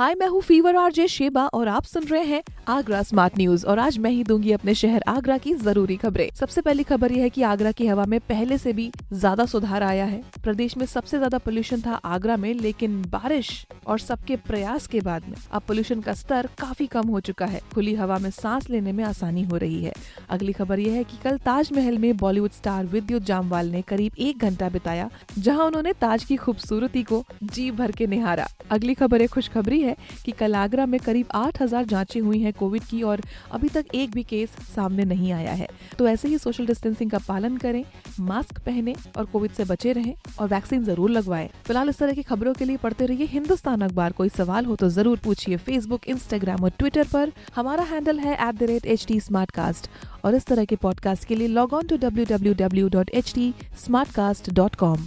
हाय, मैं हूँ fever RJ Sheba और आप सुन रहे हैं आगरा स्मार्ट न्यूज़। और आज मैं ही दूँगी अपने शहर आगरा की ज़रूरी खबरें। सबसे पहली खबर यह है कि आगरा की हवा में पहले से भी ज़्यादा सुधार आया है। प्रदेश में सबसे ज़्यादा पोल्यूशन था आगरा में, लेकिन बारिश और सबके प्रयास के बाद में अब पोल्यूशन का स्तर काफ़ी कम हो चुका है। खुली हवा में सांस लेने में आसानी हो रही है। अगली खबर यह है की कल ताजमहल में बॉलीवुड स्टार विद्युत जामवाल ने करीब एक घंटा बिताया, जहाँ उन्होंने ताज की खूबसूरती को जी भर के निहारा। अगली खबर एक खुशखबरी है कि कल आगरा में करीब 8000 जांचें हुई हैं कोविड की और अभी तक एक भी केस सामने नहीं आया है। तो ऐसे ही सोशल डिस्टेंसिंग का पालन करें मास्क पहने और कोविड से बचे रहें और वैक्सीन ज़रूर लगवाएँ। फ़िलहाल इस तरह की खबरों के लिए पढ़ते रहिए हिंदुस्तान अखबार। कोई सवाल हो तो ज़रूर पूछिए फेसबुक इंस्टाग्राम और ट्विटर पर। हमारा हैंडल है एट और इस तरह के पॉडकास्ट के लिए log on to W W W dot H T smart cast dot com